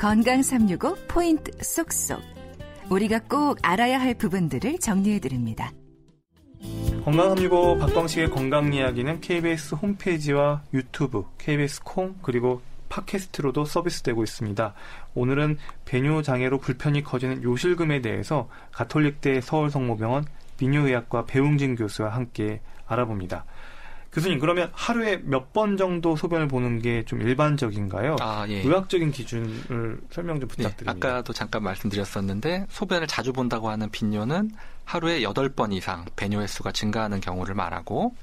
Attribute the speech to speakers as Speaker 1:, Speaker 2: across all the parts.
Speaker 1: 건강 365 포인트 쏙쏙. 우리가 꼭 알아야 할 부분들을 정리해 드립니다.
Speaker 2: 건강 365 박광식의 건강 이야기는 KBS 홈페이지와 유튜브, KBS 콩 그리고 팟캐스트로도 서비스되고 있습니다. 오늘은 배뇨 장애로 불편이 커지는 요실금에 대해서 가톨릭대 서울성모병원 비뇨의학과 배웅진 교수와 함께 알아봅니다. 교수님 그러면 하루에 몇 번 정도 소변을 보는 게 좀 일반적인가요? 아, 예. 의학적인 기준을 설명 좀 네, 부탁드립니다.
Speaker 3: 네, 아까도 잠깐 말씀드렸었는데 소변을 자주 본다고 하는 빈뇨는 하루에 8번 이상 배뇨 횟수가 증가하는 경우를 말하고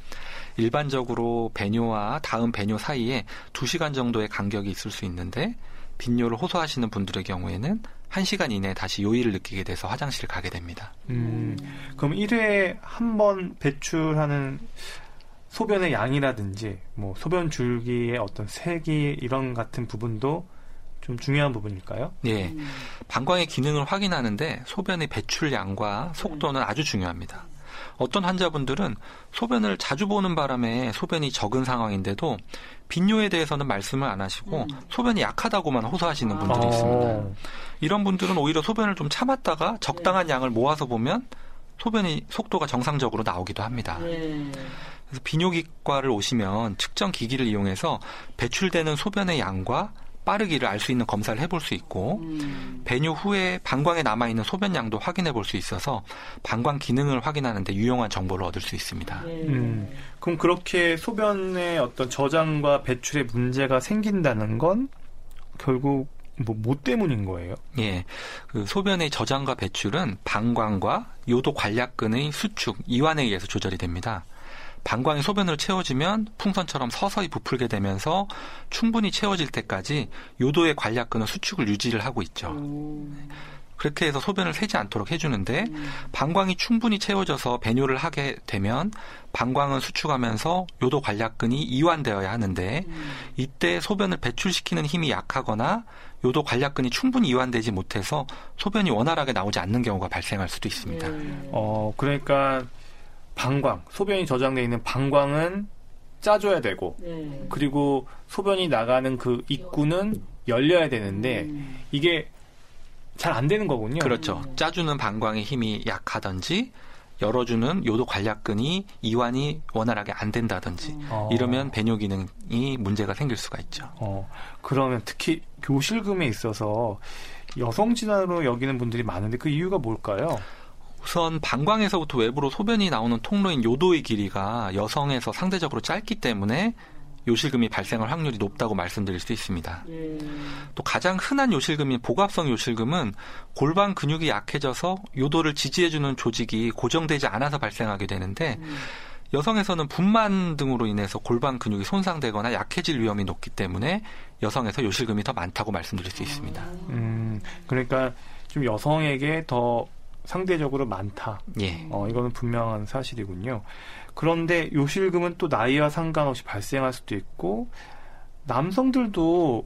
Speaker 3: 일반적으로 배뇨와 다음 배뇨 사이에 2시간 정도의 간격이 있을 수 있는데 빈뇨를 호소하시는 분들의 경우에는 1시간 이내에 다시 요일을 느끼게 돼서 화장실을 가게 됩니다. 음,
Speaker 2: 그럼 1회에 한 번 배출하는 소변의 양이라든지 뭐 소변 줄기의 어떤 색이 이런 같은 부분도 좀 중요한 부분일까요?
Speaker 3: 예. 방광의 기능을 확인하는데 소변의 배출량과 속도는 아주 중요합니다. 어떤 환자분들은 소변을 자주 보는 바람에 소변이 적은 상황인데도 빈뇨에 대해서는 말씀을 안 하시고 음. 소변이 약하다고만 호소하시는 분들이 아. 있습니다. 이런 분들은 오히려 소변을 좀 참았다가 적당한 네. 양을 모아서 보면 소변이 속도가 정상적으로 나오기도 합니다. 네. 그래서 비뇨기과를 오시면 측정 기기를 이용해서 배출되는 소변의 양과 빠르기를 알 수 있는 검사를 해볼 수 있고 음. 배뇨 후에 방광에 남아 있는 소변량도 확인해 볼 수 있어서 방광 기능을 확인하는데 유용한 정보를 얻을 수 있습니다. 네. 음.
Speaker 2: 그럼 그렇게 소변의 어떤 저장과 배출에 문제가 생긴다는 건 결국 뭐, 뭐 때문인 거예요?
Speaker 3: 예. 그 소변의 저장과 배출은 방광과 요도 관략근의 수축, 이완에 의해서 조절이 됩니다. 방광이 소변으로 채워지면 풍선처럼 서서히 부풀게 되면서 충분히 채워질 때까지 요도의 관략근은 수축을 유지를 하고 있죠. 그렇게 해서 소변을 새지 않도록 해주는데 음. 방광이 충분히 채워져서 배뇨를 하게 되면 방광은 수축하면서 요도 관략근이 이완되어야 하는데 음. 이때 소변을 배출시키는 힘이 약하거나 요도 관략근이 충분히 이완되지 못해서 소변이 원활하게 나오지 않는 경우가 발생할 수도 있습니다.
Speaker 2: 음. 어 그러니까 방광, 소변이 저장돼 있는 방광은 짜줘야 되고, 네. 그리고 소변이 나가는 그 입구는 열려야 되는데, 음. 이게 잘 안 되는 거군요.
Speaker 3: 그렇죠. 짜주는 방광의 힘이 약하든지, 열어주는 요도 관략근이 이완이 원활하게 안 된다든지 어. 이러면 배뇨 기능이 문제가 생길 수가 있죠. 어.
Speaker 2: 그러면 특히 교실금에 있어서 여성 진화로 여기는 분들이 많은데 그 이유가 뭘까요?
Speaker 3: 우선 방광에서부터 외부로 소변이 나오는 통로인 요도의 길이가 여성에서 상대적으로 짧기 때문에 요실금이 발생할 확률이 높다고 말씀드릴 수 있습니다. 음. 또 가장 흔한 요실금인 복압성 요실금은 골반 근육이 약해져서 요도를 지지해주는 조직이 고정되지 않아서 발생하게 되는데 음. 여성에서는 분만 등으로 인해서 골반 근육이 손상되거나 약해질 위험이 높기 때문에 여성에서 요실금이 더 많다고 말씀드릴 수 있습니다. 음,
Speaker 2: 그러니까 좀 여성에게 더 상대적으로 많다. 예. 어, 이거는 분명한 사실이군요. 그런데 요실금은 또 나이와 상관없이 발생할 수도 있고 남성들도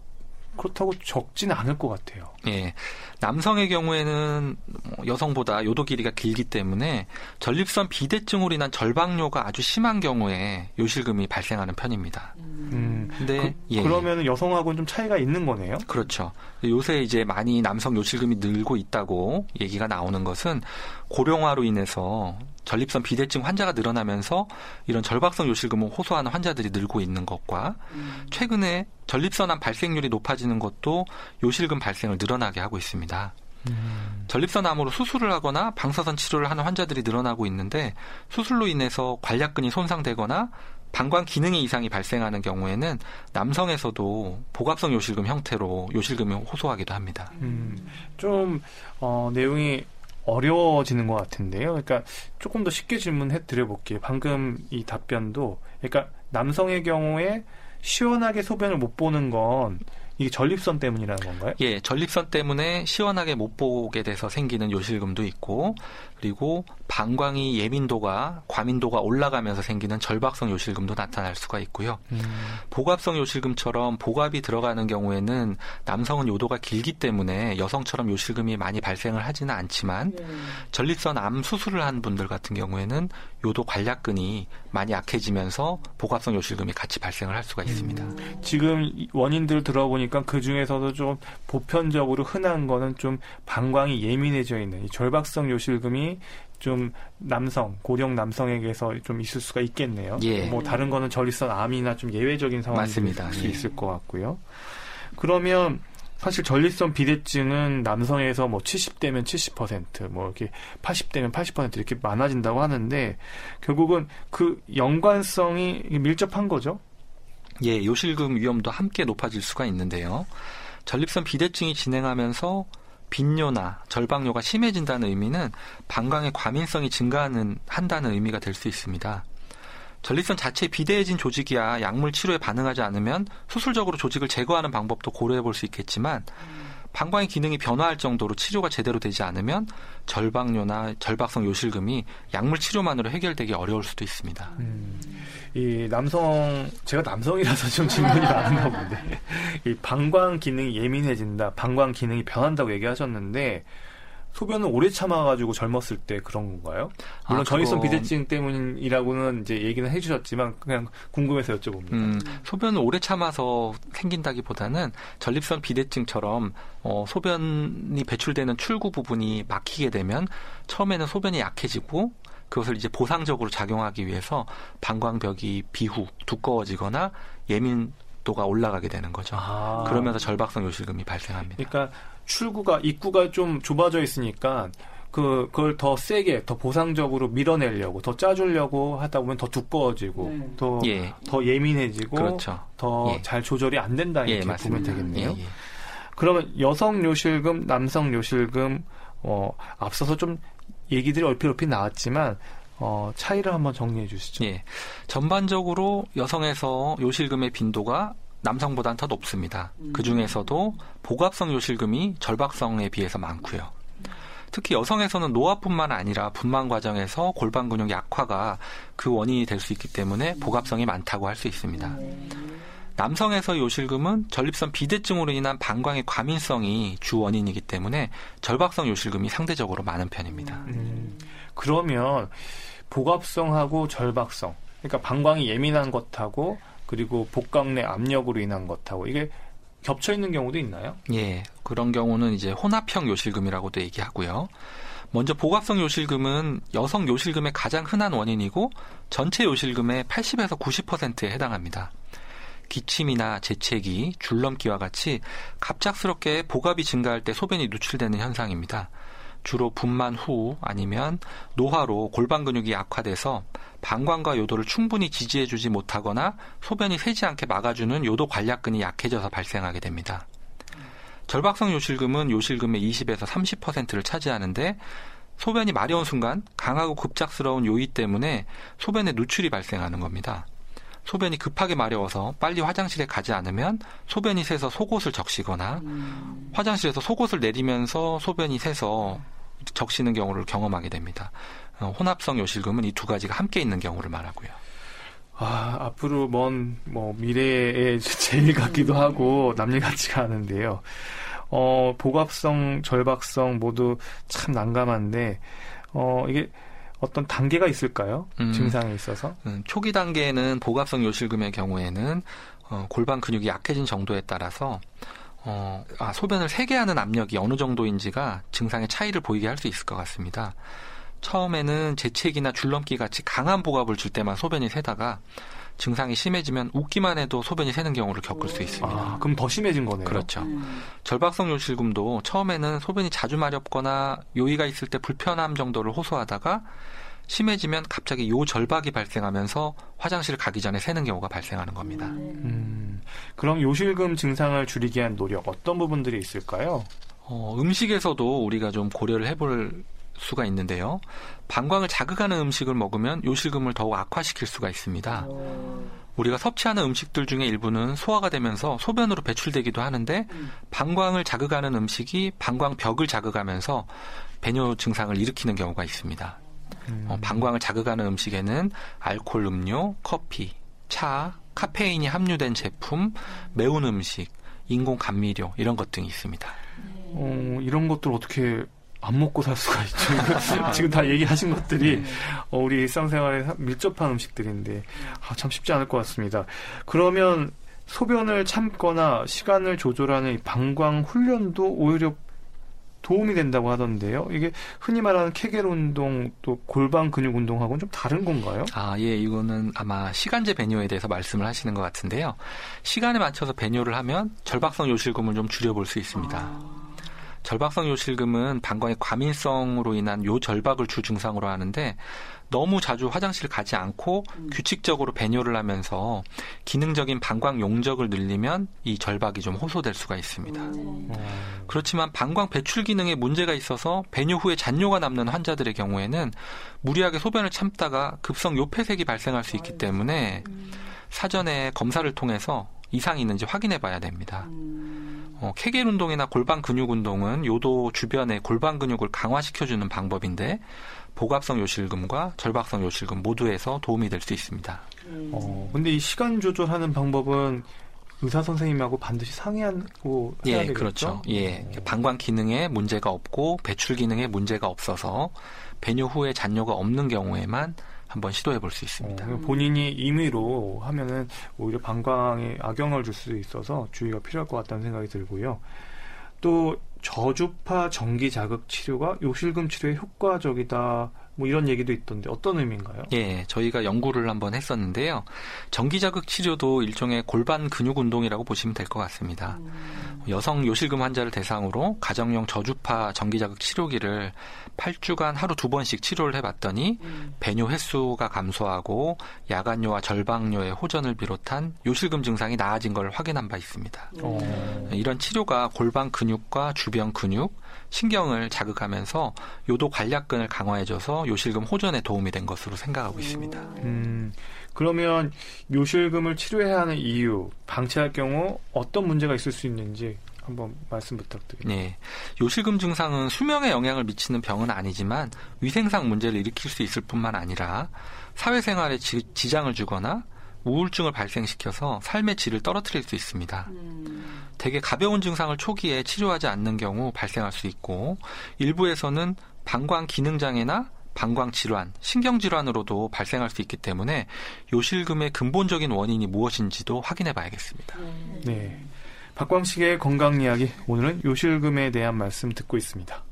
Speaker 2: 그렇다고 적지는 않을 것 같아요.
Speaker 3: 예. 남성의 경우에는 뭐 여성보다 요도 길이가 길기 때문에 전립선 비대증으로 인한 절박뇨가 아주 심한 경우에 요실금이 발생하는 편입니다. 음.
Speaker 2: 근데 그, 예. 그러면 여성하고는 좀 차이가 있는 거네요.
Speaker 3: 그렇죠. 요새 이제 많이 남성 요실금이 늘고 있다고 얘기가 나오는 것은 고령화로 인해서 전립선 비대증 환자가 늘어나면서 이런 절박성 요실금을 호소하는 환자들이 늘고 있는 것과 음. 최근에 전립선암 발생률이 높아지는 것도 요실금 발생을 늘어 나게 하고 있습니다. 음. 전립선 암으로 수술을 하거나 방사선 치료를 하는 환자들이 늘어나고 있는데 수술로 인해서 관략근이 손상되거나 방광 기능의 이상이 발생하는 경우에는 남성에서도 복압성 요실금 형태로 요실금을 호소하기도 합니다. 음,
Speaker 2: 좀 어, 내용이 어려워지는 것 같은데요. 그러니까 조금 더 쉽게 질문해 드려볼게요. 방금 이 답변도 그러니까 남성의 경우에 시원하게 소변을 못 보는 건 이게 전립선 때문이라는 건가요?
Speaker 3: 예, 전립선 때문에 시원하게 못 보게 돼서 생기는 요실금도 있고 그리고 방광이 예민도가 과민도가 올라가면서 생기는 절박성 요실금도 나타날 수가 있고요. 음. 복압성 요실금처럼 복압이 들어가는 경우에는 남성은 요도가 길기 때문에 여성처럼 요실금이 많이 발생을 하지는 않지만 음. 전립선 암 수술을 한 분들 같은 경우에는 요도 관략근이 많이 약해지면서 복압성 요실금이 같이 발생을 할 수가 있습니다. 음.
Speaker 2: 지금 원인들 들어보니 보니까 그 중에서도 좀 보편적으로 흔한 거는 좀 방광이 예민해져 있는 이 절박성 요실금이 좀 남성 고령 남성에게서 좀 있을 수가 있겠네요.
Speaker 3: 예.
Speaker 2: 뭐 다른 거는 전립선 암이나 좀 예외적인 상황일. 수
Speaker 3: 예.
Speaker 2: 있을 것 같고요. 그러면 사실 전립선 비대증은 남성에서 뭐 70대면 70%, 뭐 이렇게 80대면 80% 이렇게 많아진다고 하는데 결국은 그 연관성이 밀접한 거죠.
Speaker 3: 예, 요실금 위험도 함께 높아질 수가 있는데요. 전립선 비대증이 진행하면서 빈뇨나 절박뇨가 심해진다는 의미는 방광의 과민성이 증가하는 한다는 의미가 될 수 있습니다. 전립선 자체에 비대해진 조직이야 약물 치료에 반응하지 않으면 수술적으로 조직을 제거하는 방법도 고려해 볼 수 있겠지만 방광의 기능이 변화할 정도로 치료가 제대로 되지 않으면 절박뇨나 절박성 요실금이 약물 치료만으로 해결되기 어려울 수도 있습니다.
Speaker 2: 음, 이 남성 제가 남성이라서 좀 질문이 많은가 본데 이 방광 기능이 예민해진다, 방광 기능이 변한다고 얘기하셨는데 소변을 오래 참아가지고 젊었을 때 그런 건가요? 물론
Speaker 3: 아,
Speaker 2: 전립선 비대증 때문이라고는 이제 얘기는 해주셨지만 그냥 궁금해서 여쭤봅니다.
Speaker 3: 음, 소변을 오래 참아서 생긴다기보다는 전립선 비대증처럼 어, 소변이 배출되는 출구 부분이 막히게 되면 처음에는 소변이 약해지고 그것을 이제 보상적으로 작용하기 위해서 방광벽이 비후 두꺼워지거나 예민 도가 올라가게 되는 거죠.
Speaker 2: 아.
Speaker 3: 그러면서 절박성 요실금이 발생합니다.
Speaker 2: 그러니까 출구가 입구가 좀 좁아져 있으니까 그 그걸 더 세게 더 보상적으로 밀어내려고 더 짜주려고 하다 보면 더 두꺼워지고
Speaker 4: 네.
Speaker 2: 더
Speaker 3: 예,
Speaker 2: 더 예민해지고
Speaker 3: 그렇죠.
Speaker 2: 더
Speaker 3: 예.
Speaker 2: 잘 조절이 안 된다
Speaker 3: 예,
Speaker 2: 이렇게 보면
Speaker 3: 맞습니다.
Speaker 2: 되겠네요.
Speaker 3: 예, 예.
Speaker 2: 그러면 여성 요실금, 남성 요실금 어 앞서서 좀 얘기들이 얼핏 얼핏 나왔지만 어 차이를 한번 정리해 주시죠.
Speaker 3: 예. 전반적으로 여성에서 요실금의 빈도가 남성보다는 더 높습니다. 그 중에서도 복압성 요실금이 절박성에 비해서 많고요. 특히 여성에서는 노화뿐만 아니라 분만 과정에서 골반 근육 약화가 그 원인이 될 수 있기 때문에 복압성이 많다고 할 수 있습니다. 남성에서 요실금은 전립선 비대증으로 인한 방광의 과민성이 주 원인이기 때문에 절박성 요실금이 상대적으로 많은 편입니다.
Speaker 2: 음, 그러면 복압성하고 절박성, 그러니까 방광이 예민한 것하고 그리고 복강 내 압력으로 인한 것하고 이게 겹쳐 있는 경우도 있나요?
Speaker 3: 예, 그런 경우는 이제 혼합형 요실금이라고도 얘기하고요. 먼저 복압성 요실금은 여성 요실금의 가장 흔한 원인이고 전체 요실금의 80에서 90%에 해당합니다. 기침이나 재채기, 줄넘기와 같이 갑작스럽게 복압이 증가할 때 소변이 누출되는 현상입니다. 주로 분만 후 아니면 노화로 골반 근육이 약화돼서 방광과 요도를 충분히 지지해주지 못하거나 소변이 새지 않게 막아주는 요도 관략근이 약해져서 발생하게 됩니다. 절박성 요실금은 요실금의 20에서 30%를 차지하는데 소변이 마려운 순간 강하고 급작스러운 요이 때문에 소변의 누출이 발생하는 겁니다. 소변이 급하게 마려워서 빨리 화장실에 가지 않으면 소변이 새서 속옷을 적시거나 화장실에서 속옷을 내리면서 소변이 새서 적시는 경우를 경험하게 됩니다. 어, 혼합성 요실금은 이 두 가지가 함께 있는 경우를 말하고요.
Speaker 2: 아, 앞으로 먼, 뭐, 미래의 제일 같기도 하고, 남일 같지가 않은데요. 어, 복압성, 절박성 모두 참 난감한데, 어, 이게 어떤 단계가 있을까요?
Speaker 3: 음.
Speaker 2: 증상에 있어서?
Speaker 3: 음, 초기 단계에는 복압성 요실금의 경우에는 어, 골반 근육이 약해진 정도에 따라서 어, 아, 소변을 세게 하는 압력이 어느 정도인지가 증상의 차이를 보이게 할 수 있을 것 같습니다. 처음에는 재채기나 줄넘기 같이 강한 복압을 줄 때만 소변이 새다가 증상이 심해지면 웃기만 해도 소변이 새는 경우를 겪을 수 있습니다.
Speaker 2: 아, 그럼 더 심해진 거네요.
Speaker 3: 그렇죠.
Speaker 4: 음.
Speaker 3: 절박성 요실금도 처음에는 소변이 자주 마렵거나 요의가 있을 때 불편함 정도를 호소하다가 심해지면 갑자기 요절박이 발생하면서 화장실을 가기 전에 새는 경우가 발생하는 겁니다.
Speaker 2: 음, 그럼 요실금 증상을 줄이기 위한 노력, 어떤 부분들이 있을까요?
Speaker 3: 어, 음식에서도 우리가 좀 고려를 해볼 수가 있는데요. 방광을 자극하는 음식을 먹으면 요실금을 더욱 악화시킬 수가 있습니다. 우리가 섭취하는 음식들 중에 일부는 소화가 되면서 소변으로 배출되기도 하는데 방광을 자극하는 음식이 방광벽을 자극하면서 배뇨 증상을 일으키는 경우가 있습니다.
Speaker 2: 음,
Speaker 3: 어, 방광을 자극하는 음식에는 알코올 음료, 커피, 차, 카페인이 함유된 제품, 매운 음식, 인공 감미료 이런 것 등이 있습니다.
Speaker 2: 어, 이런 것들 어떻게 안 먹고 살 수가 있죠? 지금 다 얘기하신 것들이 어, 우리 일상생활에 밀접한 음식들인데 아, 참 쉽지 않을 것 같습니다. 그러면 소변을 참거나 시간을 조절하는 방광 훈련도 오히려 도움이 된다고 하던데요. 이게 흔히 말하는 케겔 운동 또 골반 근육 운동하고는 좀 다른 건가요?
Speaker 3: 아, 예, 이거는 아마 시간제 배뇨에 대해서 말씀을 하시는 것 같은데요. 시간에 맞춰서 배뇨를 하면 절박성 요실금을 좀 줄여볼 수 있습니다. 아. 절박성 요실금은 방광의 과민성으로 인한 요절박을 주 증상으로 하는데 너무 자주 화장실 가지 않고 음. 규칙적으로 배뇨를 하면서 기능적인 방광 용적을 늘리면 이 절박이 좀 호소될 수가 있습니다. 음. 그렇지만 방광 배출 기능에 문제가 있어서 배뇨 후에 잔뇨가 남는 환자들의 경우에는 무리하게 소변을 참다가 급성 요폐색이 발생할 수 있기 때문에 음. 사전에 검사를 통해서 이상이 있는지 확인해 봐야 됩니다. 어, 케겔 운동이나 골반 근육 운동은 요도 주변의 골반 근육을 강화시켜주는 방법인데 보갑성 요실금과 절박성 요실금 모두에서 도움이 될 수 있습니다.
Speaker 2: 어, 근데 이 시간 조절하는 방법은 의사 선생님하고 반드시 상의하고 해야
Speaker 3: 예,
Speaker 2: 되겠죠?
Speaker 3: 그렇죠. 예, 어. 방광 기능에 문제가 없고 배출 기능에 문제가 없어서 배뇨 후에 잔뇨가 없는 경우에만 한번 시도해 볼 수 있습니다.
Speaker 2: 어, 본인이 임의로 하면은 오히려 방광에 악영을 줄 수 있어서 주의가 필요할 것 같다는 생각이 들고요. 또 저주파 전기 자극 치료가 요실금 치료에 효과적이다. 뭐 이런 얘기도 있던데 어떤 의미인가요?
Speaker 3: 예, 저희가 연구를 한번 했었는데요. 전기 자극 치료도 일종의 골반 근육 운동이라고 보시면 될 것 같습니다. 음. 여성 요실금 환자를 대상으로 가정용 저주파 전기 자극 치료기를 8주간 하루 두 번씩 치료를 해봤더니 음. 배뇨 횟수가 감소하고 야간뇨와 절박뇨의 호전을 비롯한 요실금 증상이 나아진 걸 확인한 바 있습니다. 음. 이런 치료가 골반 근육과 주변 근육, 신경을 자극하면서 요도 관략근을 강화해줘서 요실금 호전에 도움이 된 것으로 생각하고 있습니다. 음,
Speaker 2: 그러면 요실금을 치료해야 하는 이유, 방치할 경우 어떤 문제가 있을 수 있는지 한번 말씀 부탁드립니다.
Speaker 3: 네. 요실금 증상은 수명에 영향을 미치는 병은 아니지만 위생상 문제를 일으킬 수 있을 뿐만 아니라 사회생활에 지, 장을 주거나 우울증을 발생시켜서 삶의 질을 떨어뜨릴 수 있습니다. 음. 대개 가벼운 증상을 초기에 치료하지 않는 경우 발생할 수 있고 일부에서는 방광 기능 장애나 방광 질환, 신경 질환으로도 발생할 수 있기 때문에 요실금의 근본적인 원인이 무엇인지도 확인해 봐야겠습니다.
Speaker 2: 네. 박광식의 건강 이야기 오늘은 요실금에 대한 말씀 듣고 있습니다.